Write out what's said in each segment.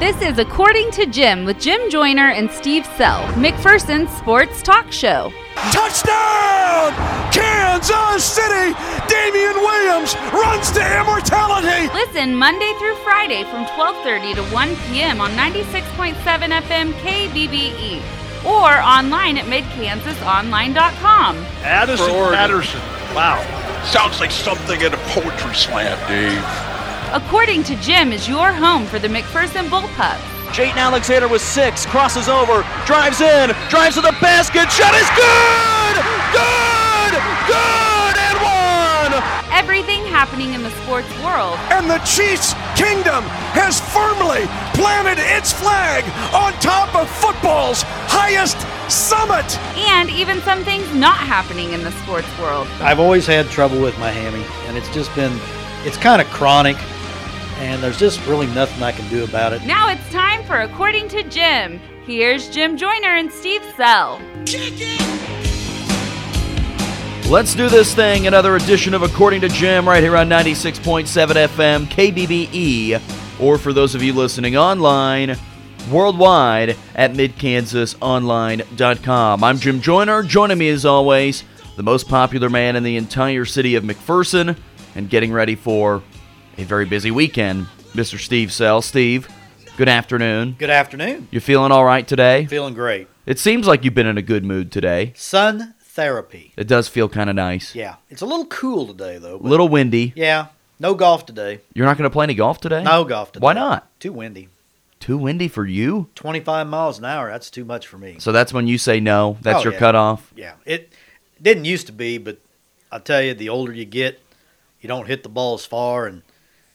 This is According to Jim with Jim Joyner and Steve Sell, McPherson's sports talk show. Touchdown! Kansas City! Damien Williams runs to immortality! Listen Monday through Friday from 12:30 to 1 p.m. on 96.7 FM KBBE or online at midkansasonline.com. Addison Patterson. Wow. Sounds like something in a poetry slam, Dave. According to Jim is your home for the McPherson Bullpup. Jayton Alexander with six, crosses over, drives in, drives to the basket, shot is good! Good! Good! And one! Everything happening in the sports world. And the Chiefs Kingdom has firmly planted its flag on top of football's highest summit. And even some things not happening in the sports world. I've always had trouble with my hammy, and it's just been, it's kind of chronic, and there's just really nothing I can do about it. Now it's time for According to Jim. Here's Jim Joyner and Steve Sell. Let's do this thing. Another edition of According to Jim right here on 96.7 FM, KBBE, or for those of you listening online, worldwide at midkansasonline.com. I'm Jim Joyner. Joining me as always, the most popular man in the entire city of McPherson, and getting ready for a very busy weekend, Mr. Steve Sell. Steve, good afternoon. Good afternoon. You feeling all right today? Feeling great. It seems like you've been in a good mood today. Sun therapy. It does feel kind of nice. Yeah. It's a little cool today, though. A little windy. Yeah. No golf today. You're not going to play any golf today? No golf today. Why not? Too windy. Too windy for you? 25 miles an hour. That's too much for me. So that's when you say no. That's Oh, your yeah. cutoff. Yeah. It didn't used to be, but I tell you, the older you get, you don't hit the ball as far, and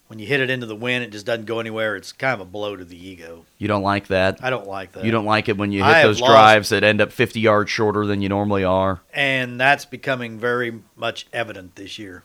when you hit it into the wind, it just doesn't go anywhere. It's kind of a blow to the ego. You don't like that. I don't like that. You don't like it when you hit those drives that end up 50 yards shorter than you normally are. and that's becoming very much evident this year.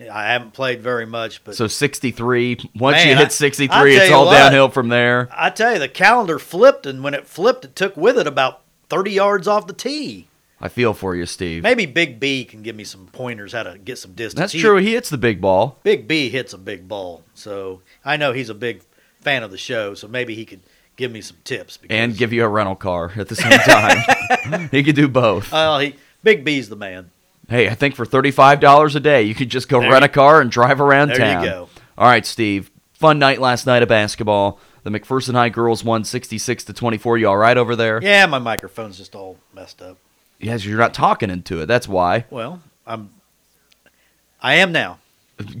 I haven't played very much, but So 63. Once Man, you hit 63, tell it's all what. downhill from there. I tell you, the calendar flipped, and when it flipped, it took with it about 30 yards off the tee. I feel for you, Steve. Maybe Big B can give me some pointers how to get some distance. That's He- true. He hits the big ball. Big B hits a big ball, so I know he's a big fan of the show. So maybe he could give me some tips. Because, And give you a rental car at the same time. he could do both. Well, he Big B's the man. Hey, I think for $35 a day, you could just go There rent you- a car and drive around town. There you go. All right, Steve. Fun night last night of basketball. The McPherson High girls won 66 to 24. You all right over there? Yeah, my microphone's just all messed up. Yes, you're not talking into it. That's why. Well, I'm. I am now.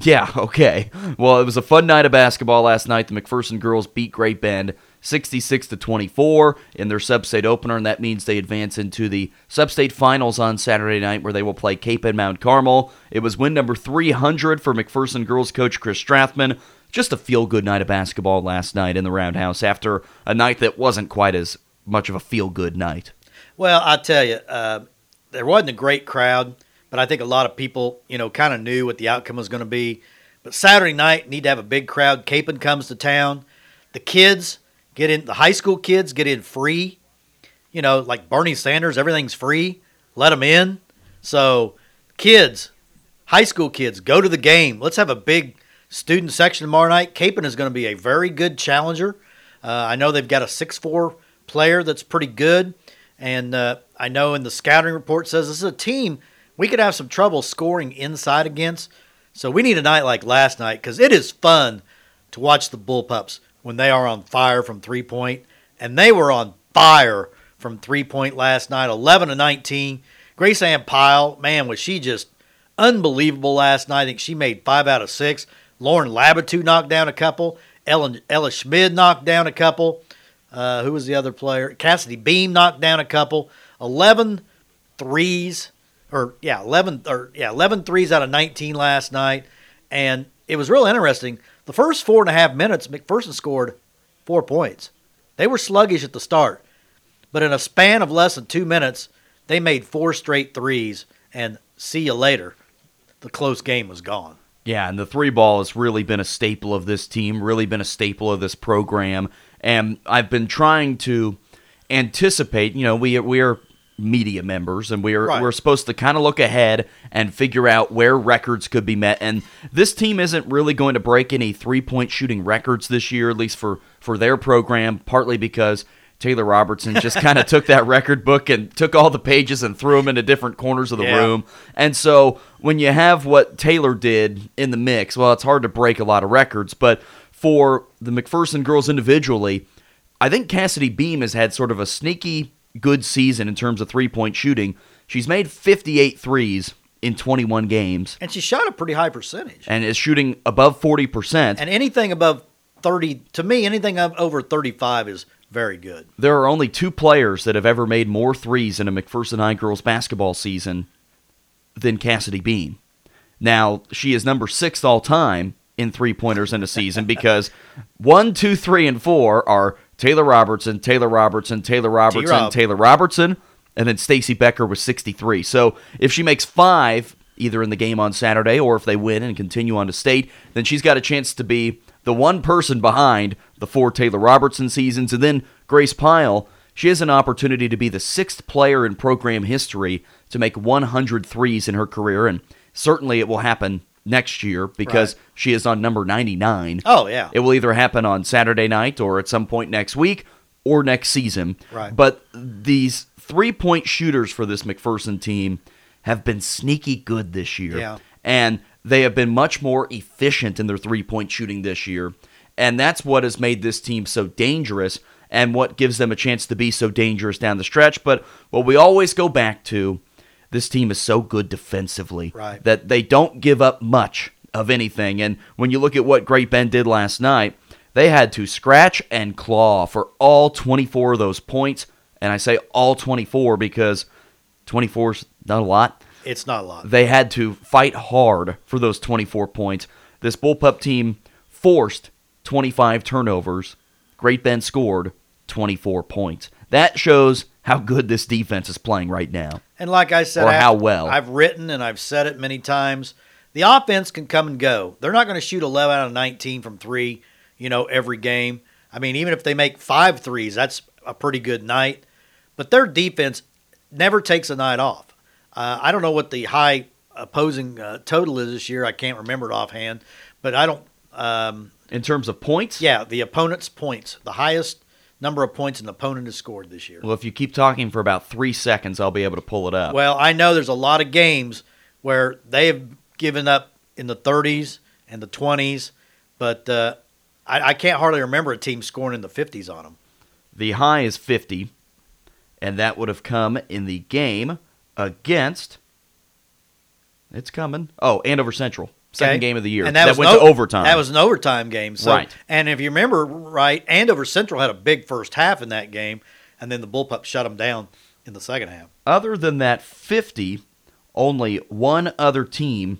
Yeah, okay. Well, it was a fun night of basketball last night. The McPherson girls beat Great Bend 66 to 24 in their sub-state opener, and that means they advance into the sub-state finals on Saturday night, where they will play Kapaun Mount Carmel. It was win number 300 for McPherson girls coach Chris Strathman. Just a feel-good night of basketball last night in the Roundhouse after a night that wasn't quite as much of a feel-good night. Well, I tell you, uh, there wasn't a great crowd, but I think a lot of people, you know, kind of knew what the outcome was going to be. But Saturday night, need to have a big crowd. Kapaun comes to town. The kids get in. The high school kids get in free. You know, like Bernie Sanders, everything's free. Let them in. So, kids, high school kids, go to the game. Let's have a big student section tomorrow night. Kapaun is going to be a very good challenger. Uh, I know they've got a six-four player that's pretty good. And uh, I know in the scouting report says this is a team we could have some trouble scoring inside against. So we need a night like last night because it is fun to watch the Bullpups when they are on fire from three point, and they were on fire from three point last night, eleven to nineteen. Grace Ann Pyle, man, was she just unbelievable last night? I think she made five out of six. Lauren Labatou knocked down a couple. Ellen Ella Schmid knocked down a couple. Uh, who was the other player? Cassidy Beam knocked down a couple. 11 threes, or yeah, 11 or yeah, 11 threes out of 19 last night, and it was real interesting. The first four and a half minutes, McPherson scored four points. They were sluggish at the start, but in a span of less than two minutes, they made four straight threes, and see you later. The close game was gone. Yeah, and the three ball has really been a staple of this team, really been a staple of this program. And I've been trying to anticipate, you know, we we are media members, and we're Right. we're supposed to kind of look ahead and figure out where records could be met. And this team isn't really going to break any three point shooting records this year, at least for for their program. Partly because Taylor Robertson just kind of took that record book and took all the pages and threw them into different corners of the Yeah. room. And so when you have what Taylor did in the mix, well, it's hard to break a lot of records. But for the McPherson girls individually, I think Cassidy Beam has had sort of a sneaky good season in terms of three point shooting. She's made 58 threes in 21 games And she shot a pretty high percentage. and is shooting above 40%. And anything above 30, to me, anything over 35 is very good. there are only two players that have ever made more threes in a McPherson High girls basketball season than Cassidy Beam. Now, she is number six all time in three pointers in a season because one, two, three, and four are Taylor Robertson, Taylor Robertson, Taylor Robertson, T-Rob. Taylor Robertson, and then Stacy Becker was 63. So if she makes five, either in the game on Saturday or if they win and continue on to state, then she's got a chance to be the one person behind the four Taylor Robertson seasons. And then Grace Pyle, she has an opportunity to be the sixth player in program history to make 100 threes in her career. And certainly it will happen next year because Right. she is on number 99. Oh, yeah. It will either happen on Saturday night or at some point next week or next season. Right. But these three point shooters for this McPherson team have been sneaky good this year. Yeah. And they have been much more efficient in their three point shooting this year. And that's what has made this team so dangerous and what gives them a chance to be so dangerous down the stretch. But what we always go back to this team is so good defensively Right. that they don't give up much of anything. And when you look at what Great Bend did last night, they had to scratch and claw for all 24 of those points. And I say all 24 because 24 is not a lot. It's not a lot. They had to fight hard for those 24 points. This Bullpup team forced 25 turnovers. Great Bend scored 24 points. That shows how good this defense is playing right now. And like I said, Or how well. I've written and I've said it many times. The offense can come and go. They're not going to shoot 11 out of 19 from three, you know, every game. I mean, even if they make five threes, that's a pretty good night. But their defense never takes a night off. Uh, I don't know what the high opposing uh, total is this year. I can't remember it offhand, but I don't. Um, In terms of points, yeah, the opponent's points, the highest number of points an opponent has scored this year. Well, if you keep talking for about three seconds, I'll be able to pull it up. Well, I know there's a lot of games where they have given up in the 30s and the 20s, but uh, I, I can't hardly remember a team scoring in the 50s on them. the high is 50, and that would have come in the game against. It's coming. Oh, Andover Central. Second Okay? game of the year. And that, was went an to overtime. That was an overtime game. So, Right. And if you remember right, Andover Central had a big first half in that game, and then the Bullpup shut them down in the second half. Other than that 50, only one other team,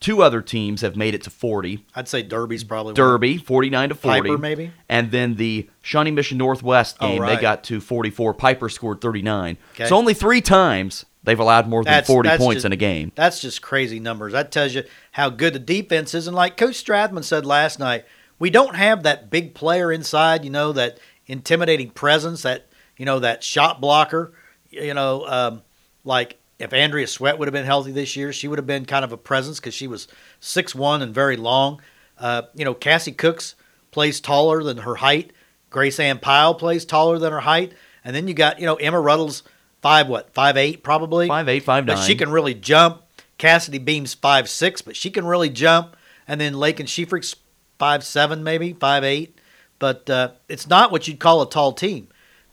two other teams have made it to 40. I'd say Derby's probably one. Derby, 49 to 40. Piper, maybe? And then the Shawnee Mission Northwest Oh, game, they got to 44. Piper scored 39. Okay. So only three times they've allowed more than That's- 40 that's points just- in a game. That's just crazy numbers. That tells you how good the defense is. And like Coach Strathman said last night, we don't have that big player inside, you know, that intimidating presence, that, you know, that shot blocker. You know, um, like if Andrea Sweat would have been healthy this year, she would have been kind of a presence because she was six one and very long. Uh, you know, Cassie Cooks plays taller than her height. Grace Ann Pyle plays taller than her height. And then you got, you know, Emma Ruddle's five, what, five eight probably? Five eight, five But she can really jump. Cassidy Beam's five six, but she can really jump. And then Lake and Shefrick's five seven, maybe five eight. But uh, it's not what you'd call a tall team.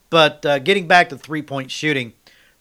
But uh, getting back to three point shooting,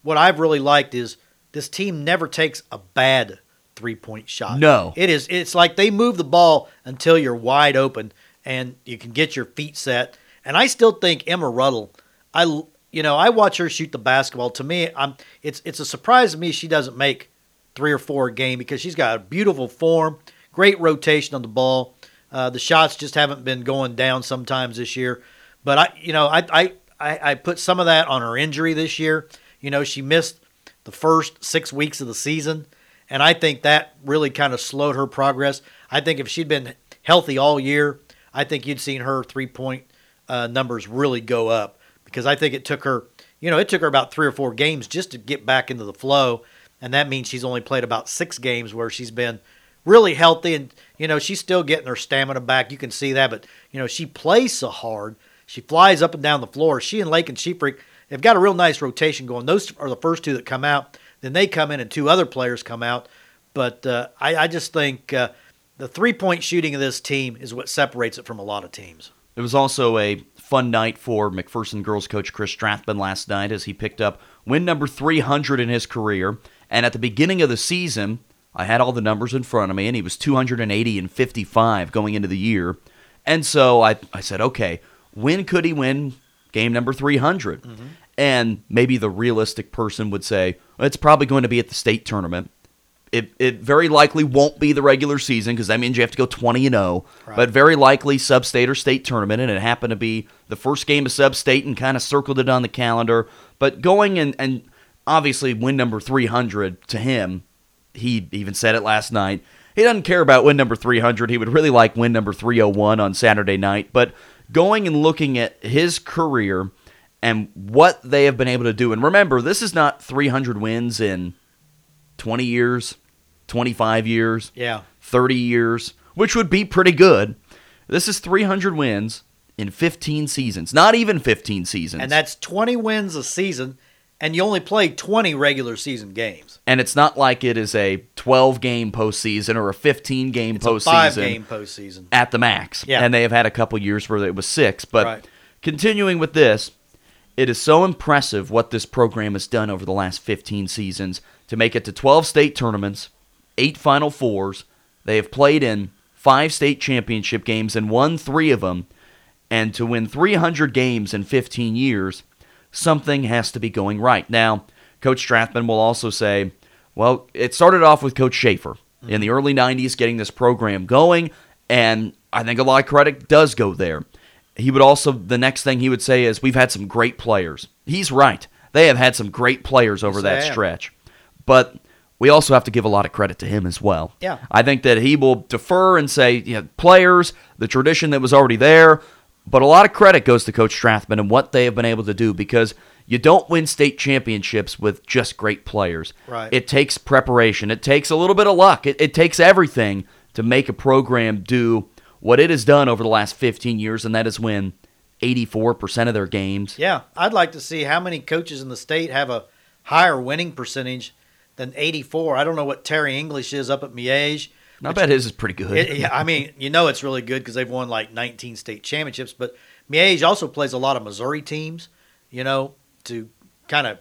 what I've really liked is this team never takes a bad three point shot. No. it is. It's like they move the ball until you're wide open and you can get your feet set. And I still think Emma Ruddle, I you know I watch her shoot the basketball. To me, I'm it's it's a surprise to me she doesn't make three or four a game because she's got a beautiful form, great rotation on the ball. Uh, the shots just haven't been going down sometimes this year, but I you know I I I, put some of that on her injury this year. You know she missed the first six weeks of the season, and I think that really kind of slowed her progress. I think if she'd been healthy all year, I think you'd seen her three point uh, numbers really go up because I think it took her, you know, it took her about three or four games just to get back into the flow, and that means she's only played about six games where she's been really healthy, and you know, she's still getting her stamina back. You can see that, but you know, she plays so hard. She flies up and down the floor. She and Lakin Sheepfreak they've got a real nice rotation going. Those are the first two that come out. Then they come in, and two other players come out. But uh, I, I, just think uh, the three point shooting of this team is what separates it from a lot of teams. It was also a fun night for McPherson girls coach Chris Strathman last night as he picked up win number 300 in his career. And at the beginning of the season, I had all the numbers in front of me, and he was 280 and 55 going into the year. And so I, I said, okay, when could he win game number 300? Mm-hmm. And maybe the realistic person would say, well, it's probably going to be at the state tournament. It, it very likely won't be the regular season because that means you have to go 20 and 0, right. but very likely sub state or state tournament. And it happened to be the first game of sub state and kind of circled it on the calendar. But going and, and obviously win number 300 to him, he even said it last night. He doesn't care about win number 300. He would really like win number 301 on Saturday night. But going and looking at his career and what they have been able to do, and remember, this is not 300 wins in 20 years 25 years, yeah, 30 years, which would be pretty good. This is 300 wins in 15 seasons, not even 15 seasons. And that's 20 wins a season, and you only play 20 regular season games. And it's not like it is a 12 game postseason or a 15 game it's postseason. A five game postseason. At the max. Yeah. And they have had a couple years where it was six. But right. continuing with this, it is so impressive what this program has done over the last 15 seasons to make it to 12 state tournaments, eight Final Fours. They have played in five state championship games and won three of them. And to win 300 games in 15 years, something has to be going right. Now, Coach Strathman will also say, well, it started off with Coach Schaefer in the early 90s getting this program going, and I think a lot of credit does go there. He would also, the next thing he would say is, we've had some great players. He's right. They have had some great players over yes, that stretch. But we also have to give a lot of credit to him as well. Yeah. I think that he will defer and say, you know, players, the tradition that was already there, but a lot of credit goes to Coach Strathman and what they have been able to do because you don't win state championships with just great players. Right. It takes preparation. It takes a little bit of luck. It, it takes everything to make a program do what it has done over the last 15 years, and that is win 84% of their games. Yeah. I'd like to see how many coaches in the state have a higher winning percentage than 84. I don't know what Terry English is up at Miege. I bet his is pretty good. It, yeah, I mean, you know it's really good because they've won like 19 state championships. But Miege also plays a lot of Missouri teams, you know, to kind of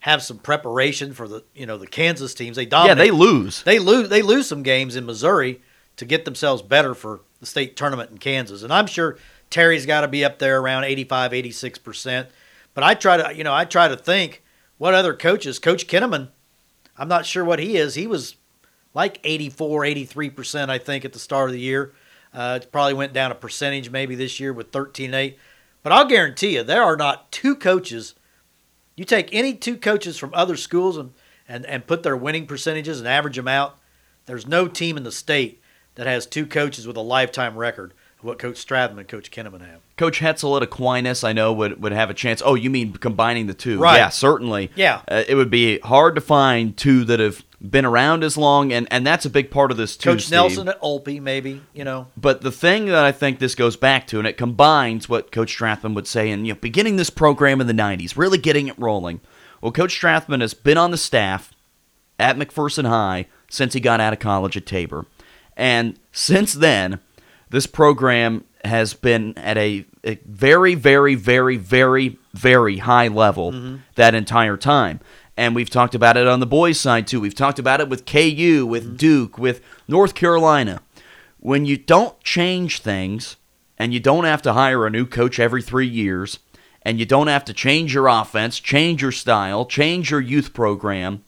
have some preparation for the you know the Kansas teams. They dominate. Yeah, they lose. They lose. They lose some games in Missouri to get themselves better for the state tournament in Kansas. And I'm sure Terry's got to be up there around 85, 86 percent. But I try to you know I try to think what other coaches. Coach Kinnaman I'm not sure what he is. He was like 84, 83%, I think, at the start of the year. Uh, it probably went down a percentage maybe this year with 13 8. But I'll guarantee you, there are not two coaches. You take any two coaches from other schools and, and, and put their winning percentages and average them out, there's no team in the state that has two coaches with a lifetime record what Coach Strathman and Coach Kinnaman have. Coach Hetzel at Aquinas, I know, would, would have a chance. Oh, you mean combining the two? Right. Yeah, certainly. Yeah. Uh, it would be hard to find two that have been around as long, and, and that's a big part of this, too. Coach Steve. Nelson at Olpe, maybe, you know. But the thing that I think this goes back to, and it combines what Coach Strathman would say in you know, beginning this program in the 90s, really getting it rolling. Well, Coach Strathman has been on the staff at McPherson High since he got out of college at Tabor. And since then, this program has been at a, a very, very, very, very, very high level mm-hmm. that entire time. And we've talked about it on the boys' side too. We've talked about it with KU, with mm-hmm. Duke, with North Carolina. When you don't change things and you don't have to hire a new coach every three years, and you don't have to change your offense, change your style, change your youth program,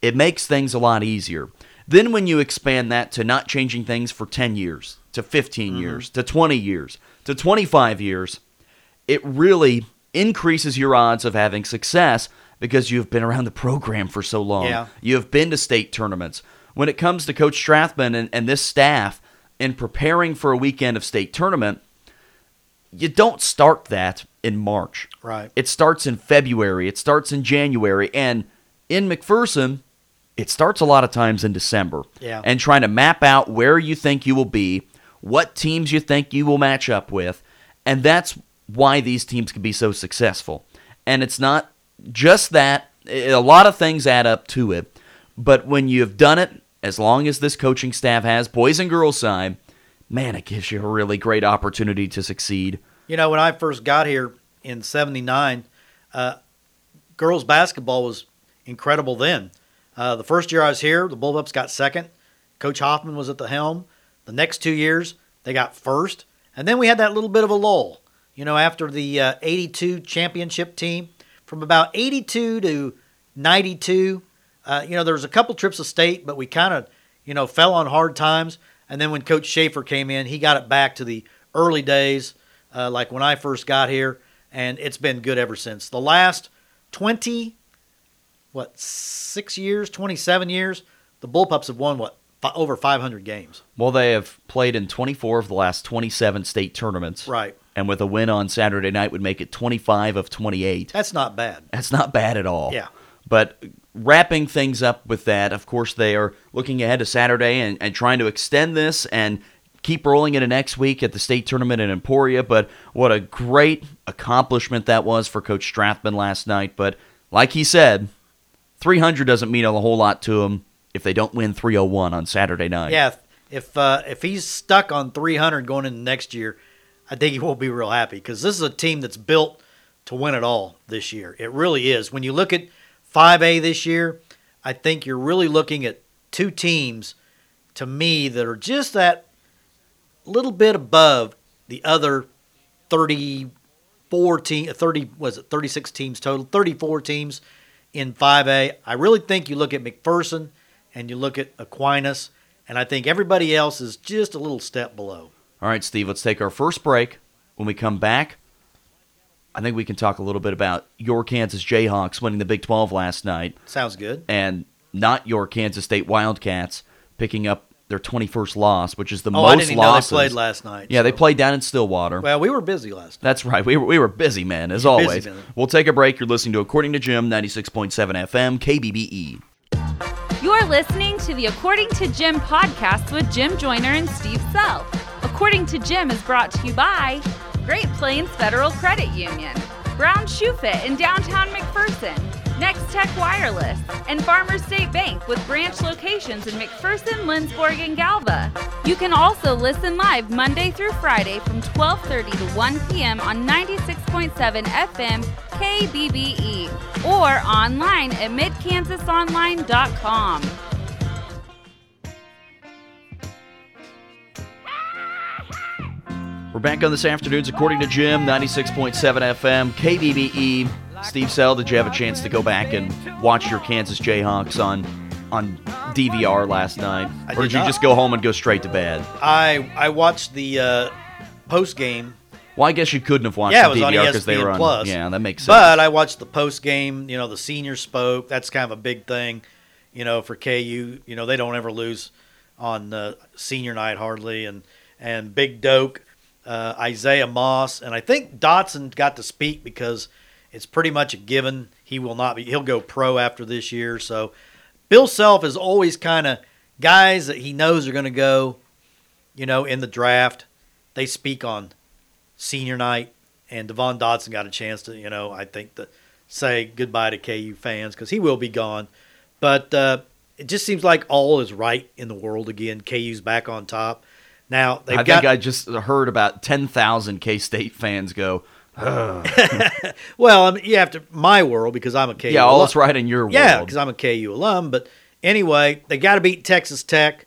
it makes things a lot easier. Then when you expand that to not changing things for 10 years, to 15 mm-hmm. years, to 20 years, to 25 years, it really increases your odds of having success because you've been around the program for so long. Yeah. You have been to state tournaments. When it comes to Coach Strathman and, and this staff in preparing for a weekend of state tournament, you don't start that in March. Right. It starts in February. It starts in January. And in McPherson, it starts a lot of times in December. Yeah. And trying to map out where you think you will be, what teams you think you will match up with. And that's why these teams can be so successful. And it's not just that, a lot of things add up to it. But when you've done it, as long as this coaching staff has, boys and girls side, man, it gives you a really great opportunity to succeed. You know, when I first got here in '79, uh, girls basketball was incredible then. Uh, the first year I was here, the Bullpups got second. Coach Hoffman was at the helm. The next two years, they got first. And then we had that little bit of a lull. You know, after the uh, 82 championship team, from about 82 to 92, uh, you know, there was a couple trips of state, but we kind of, you know, fell on hard times. And then when Coach Schaefer came in, he got it back to the early days, uh, like when I first got here, and it's been good ever since. The last 20, what, six years, 27 years, the Bullpups have won, what, over 500 games. Well, they have played in 24 of the last 27 state tournaments. Right. And with a win on Saturday night would make it 25 of 28. That's not bad. That's not bad at all. Yeah. But wrapping things up with that, of course, they are looking ahead to Saturday and, and trying to extend this and keep rolling into next week at the state tournament in Emporia. But what a great accomplishment that was for Coach Strathman last night. But like he said, 300 doesn't mean a whole lot to him if they don't win 301 on Saturday night. Yeah, if uh, if he's stuck on 300 going into next year, I think he won't be real happy because this is a team that's built to win it all this year. It really is. When you look at 5A this year, I think you're really looking at two teams to me that are just that little bit above the other 34 team 30 was it 36 teams total 34 teams in 5A. I really think you look at McPherson and you look at Aquinas and I think everybody else is just a little step below. All right, Steve, let's take our first break. When we come back, I think we can talk a little bit about your Kansas Jayhawks winning the Big 12 last night Sounds good. and not your Kansas State Wildcats picking up their 21st loss, which is the Oh, most I didn't even know they played last night. Yeah, they played down in Stillwater. Well, we were busy last night. That's right. We were, we were busy, man, as Busy, always. man. We'll take a break. You're listening to According to Jim, 96.7 FM, KBBE. You're listening to the According to Jim podcast with Jim Joyner and Steve Sell. According to Jim is brought to you by Great Plains Federal Credit Union, Brown Shoe Fit in downtown McPherson, Nex-Tech Wireless, and Farmers State Bank with branch locations in McPherson, Lindsborg, and Galva. You can also listen live Monday through Friday from 12:30 to 1 p.m. on 96.7 FM KBBE or online at midkansasonline.com. We're back on this afternoon's According to Jim, 96.7 FM, KBBE. Steve Sell, did you have a chance to go back and watch your Kansas Jayhawks on on DVR last night? I or did did you not. just go home and go straight to bed? I I watched the uh, post game, Well, I guess you couldn't have watched Yeah, the it was on DVR because they were on. Plus. Yeah, that makes sense. but I watched the post game. You know, the seniors spoke. That's kind of a big thing. You know, for KU, you know they don't ever lose on uh, senior night hardly, and and Big Doke, uh, Isaiah Moss, and I think Dotson got to speak because it's pretty much a given he will not be. He'll go pro after this year. So Bill Self is always kind of guys that he knows are going to go, you know, in the draft. They speak on senior night, and Devon Dotson got a chance to, you know, I think to say goodbye to KU fans because he will be gone. But uh, it just seems like all is right in the world again. KU's back on top. Now I got think I just heard about 10,000 K State fans go, well, I mean, you have to my world because I'm a KU. yeah, all alum. is right in your world. Yeah, because I'm a KU alum. But anyway, they got to beat Texas Tech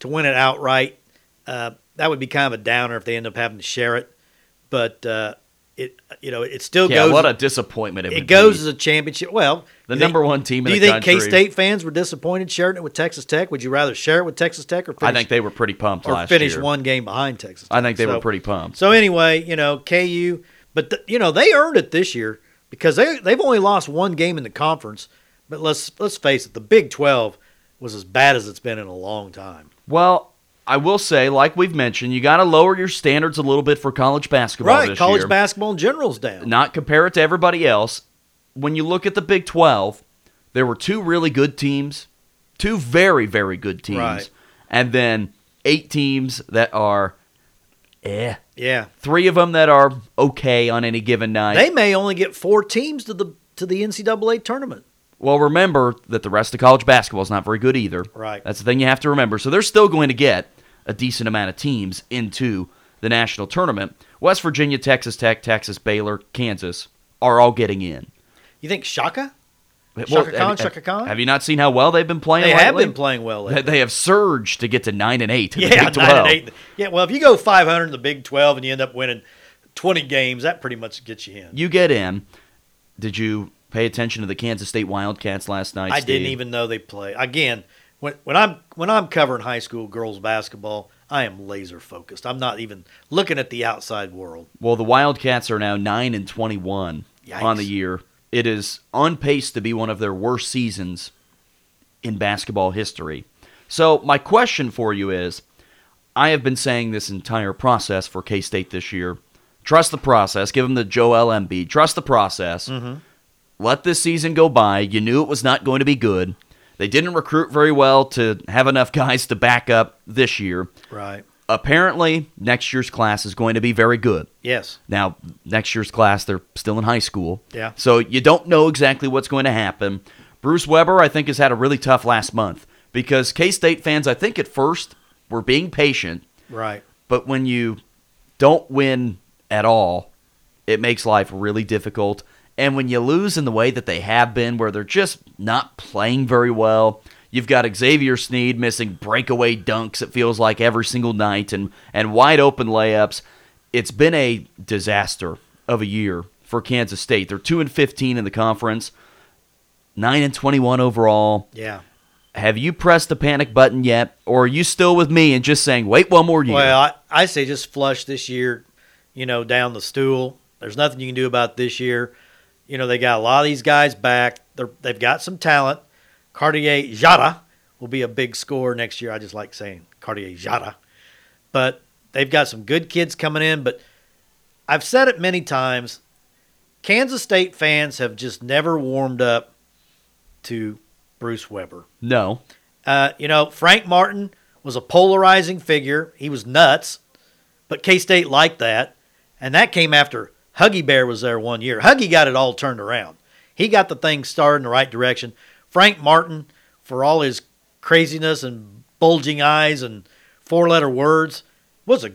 to win it outright. Uh, that would be kind of a downer if they end up having to share it. But uh, it, you know, it still yeah, goes. what a disappointment it, it goes be. as a championship. Well, the you think- number one team in Do you think. K State fans were disappointed sharing it with Texas Tech? Would you rather share it with Texas Tech or finish, I think they were pretty pumped or last finish year. one game behind Texas? I think they Tech? were pretty pumped. So anyway, you know, KU, but th- you know they earned it this year because they they've only lost one game in the conference. But let's let's face it, the Big Twelve was as bad as it's been in a long time. Well, I will say, like we've mentioned, you got to lower your standards a little bit for college basketball Right, college year. basketball in general's down. Not compare it to everybody else. When you look at the Big 12, there were two really good teams, two very, very good teams, Right. and then eight teams that are, eh. Yeah, Three of them that are okay on any given night. they may only get four teams to the to the NCAA tournament. Well, remember that the rest of college basketball is not very good either. Right. That's the thing you have to remember. So they're still going to get a decent amount of teams into the national tournament. West Virginia, Texas Tech, Texas, Baylor, Kansas are all getting in. You think Shaka? Well, Shaka Khan, have- Shaka Khan? Have you not seen how well they've been playing? They have been playing well. They- lately. They have surged to get to nine and eight. Yeah, nine and eight. Yeah, well, if you go 500 in the Big 12 and you end up winning 20 games, that pretty much gets you in. You get in. Did you pay attention to the Kansas State Wildcats last night? I didn't even know they play. Again, when when I'm when I'm covering high school girls basketball, I am laser focused. I'm not even looking at the outside world. Well, the Wildcats are now nine and twenty-one on the year. It is on pace to be one of their worst seasons in basketball history. So, my question for you is: I have been saying this entire process for K State this year. Trust the process. Give them the Joel Embiid. Trust the process. Mm-hmm. Let this season go by. You knew it was not going to be good. They didn't recruit very well to have enough guys to back up this year. Right. Apparently, next year's class is going to be very good. Yes. Now, next year's class, they're still in high school. Yeah. So you don't know exactly what's going to happen. Bruce Weber, I think, has had a really tough last month because K State fans, I think, at first were being patient, Right. but when you don't win at all, it makes life really difficult. And when you lose in the way that they have been, where they're just not playing very well, you've got Xavier Sneed missing breakaway dunks, it feels like every single night, and, and wide open layups. It's been a disaster of a year for Kansas State. They're 2 and 15 in the conference, 9 and 21 overall. Yeah. Have you pressed the panic button yet, or are you still with me and just saying, wait one more year? Well, I, I say just flush this year, you know, down the stool. There's nothing you can do about this year. You know, they got a lot of these guys back. They're, they've got some talent. Cartier Diarra will be a big score next year. I just like saying Cartier Diarra. But they've got some good kids coming in. But I've said it many times Kansas State fans have just never warmed up to Bruce Weber. no. Uh, you know, Frank Martin was a polarizing figure. He was nuts, but K State liked that. And that came after Huggy Bear was there one year. Huggy got it all turned around. He got the thing started in the right direction. Frank Martin, for all his craziness and bulging eyes and four letter words, was a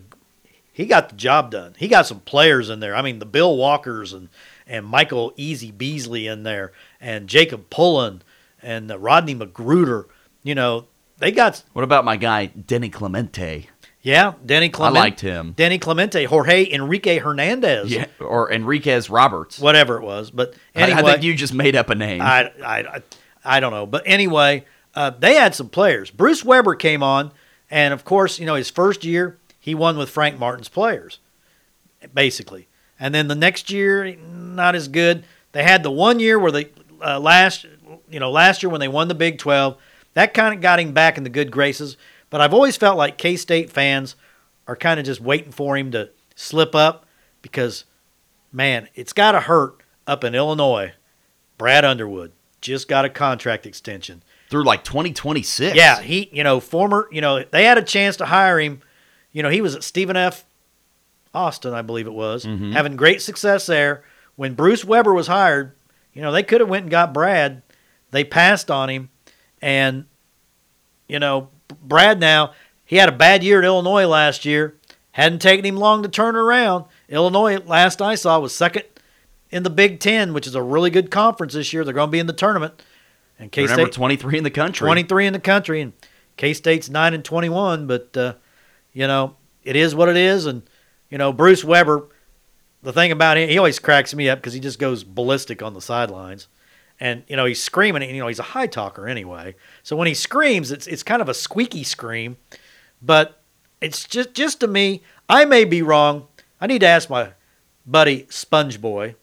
he got the job done. He got some players in there. I mean, the Bill Walkers and and Michael Easy Beasley in there, and Jacob Pullen and uh, Rodney McGruder. You know, they got What about my guy, Denny Clemente? yeah, Denny Clemente. I liked him. Denny Clemente, Jorge Enrique Hernandez. Yeah, or Enriquez Roberts. whatever it was. But I- anyway, I, think you just made up a name. I, I, I, I don't know. But anyway, uh, they had some players. Bruce Weber came on, and of course, you know, his first year, he won with Frank Martin's players, basically. And then the next year, not as good. They had the one year where they uh, last, you know, last year when they won the Big 12, that kind of got him back in the good graces. But I've always felt like K State fans are kind of just waiting for him to slip up because, man, it's got to hurt up in Illinois. Brad Underwood just got a contract extension. Through like 2026. Yeah, he, you know, former, you know, they had a chance to hire him. You know, he was at Stephen F. Austin, I believe it was, mm-hmm. having great success there. When Bruce Weber was hired, you know, they could have went and got Brad. They passed on him, and you know, Brad now he had a bad year at Illinois last year. Hadn't taken him long to turn around. Illinois, last I saw, was second in the Big Ten, which is a really good conference this year. They're going to be in the tournament. And K State 23 in the country. 23 in the country, and K State's 9 and 21. But, uh, you know, it is what it is. And, you know, Bruce Weber, the thing about him, he always cracks me up because he just goes ballistic on the sidelines. And, you know, he's screaming, and, you know, he's a high talker anyway. So when he screams, it's, it's kind of a squeaky scream. But it's just, just to me, I may be wrong. I need to ask my buddy Sponge Boy,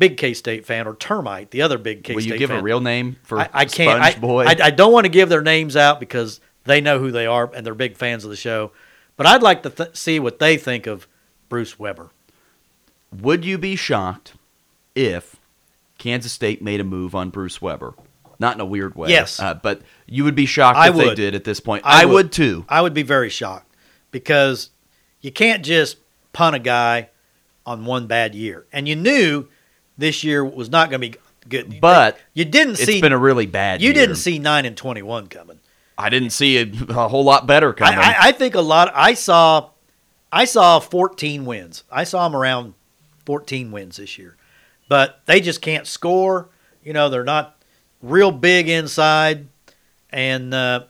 big K State fan, or Termite, the other big K State. Will you give fan. a real name for I, I can't. Sponge I, Boy? I, I don't want to give their names out because they know who they are and they're big fans of the show. But I'd like to th- see what they think of Bruce Weber. Would you be shocked if Kansas State made a move on Bruce Weber? Not in a weird way. Yes. Uh, but you would be shocked I if they would. did at this point. I I, would. would. too. I would be very shocked because you can't just punt a guy on one bad year. And you knew this year was not going to be good. But you didn't It's see been a really bad you year. didn't see 9 and 21 coming. I didn't see a, a whole lot better I, coming. I, I think a lot I saw I saw 14 wins. I saw them around 14 wins this year. But they just can't score. You know, they're not real big inside and uh,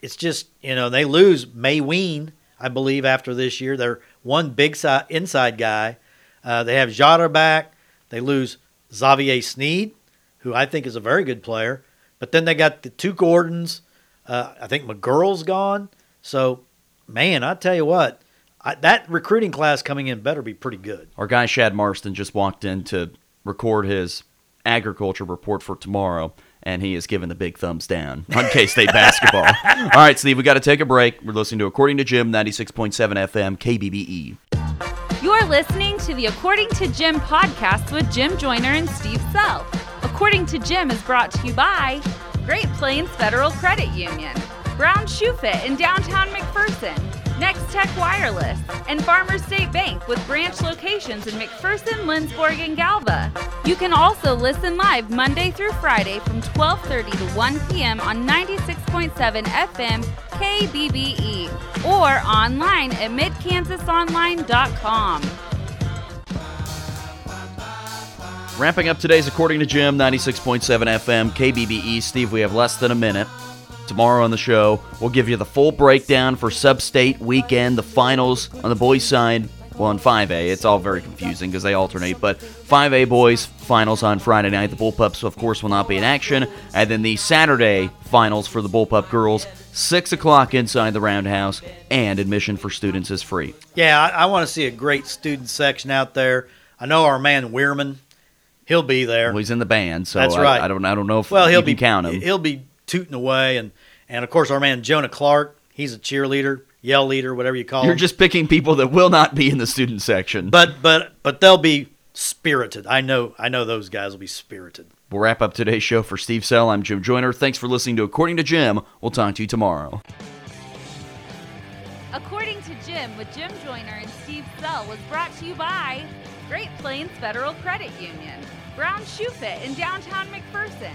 it's just, you know, they lose Mawien, I believe after this year. They're one big side inside guy. Uh, they have Jada back. They lose Xavier Sneed, who I think is a very good player. But then they got the two Gordons. Uh, I think McGuirl's gone. So, man, I tell you what, I, that recruiting class coming in better be pretty good. Our guy Shad Marston just walked in to record his agriculture report for tomorrow, and he is giving the big thumbs down on K State basketball. All right, Steve, we got to take a break. We're listening to According to Jim, 96.7 FM, KBBE. You're listening to the According to Jim podcast with Jim Joyner and Steve Sell. According to Jim is brought to you by Great Plains Federal Credit Union, Brown Shoe Fit in downtown McPherson, Nex-Tech Wireless, and Farmers State Bank with branch locations in McPherson, Lindsborg, and Galva. You can also listen live Monday through Friday from 12:30 to 1 p.m. on 96.7 FM KBBE or online at midkansasonline.com. Ramping up today's According to Jim, 96.7 FM, KBBE. Steve, we have less than a minute. Tomorrow on the show, we'll give you the full breakdown for Sub-State weekend, the finals on the boys' side. Well, on 5A, it's all very confusing because they alternate. But 5A boys finals on Friday night. The Bullpups, of course, will not be in action. And then the Saturday finals for the Bullpup girls, 6 o'clock inside the Roundhouse, and admission for students is free. Yeah, I, I want to see a great student section out there. I know our man Weirman, he'll be there. Well, he's in the band, so That's I, right. I don't, I don't know if well, he'll you be can count him. He'll be tooting away, and and of course our man Jonah Clark. He's a cheerleader, yell leader, whatever you call You're him. just picking people that will not be in the student section. but but but they'll be spirited. I know I know those guys will be spirited. We'll wrap up today's show for Steve Sell. I'm Jim Joyner. Thanks for listening to According to Jim. We'll talk to you tomorrow. According to Jim with Jim Joyner and Steve Sell was brought to you by Great Plains Federal Credit Union, Brown Shoe Fit in downtown McPherson,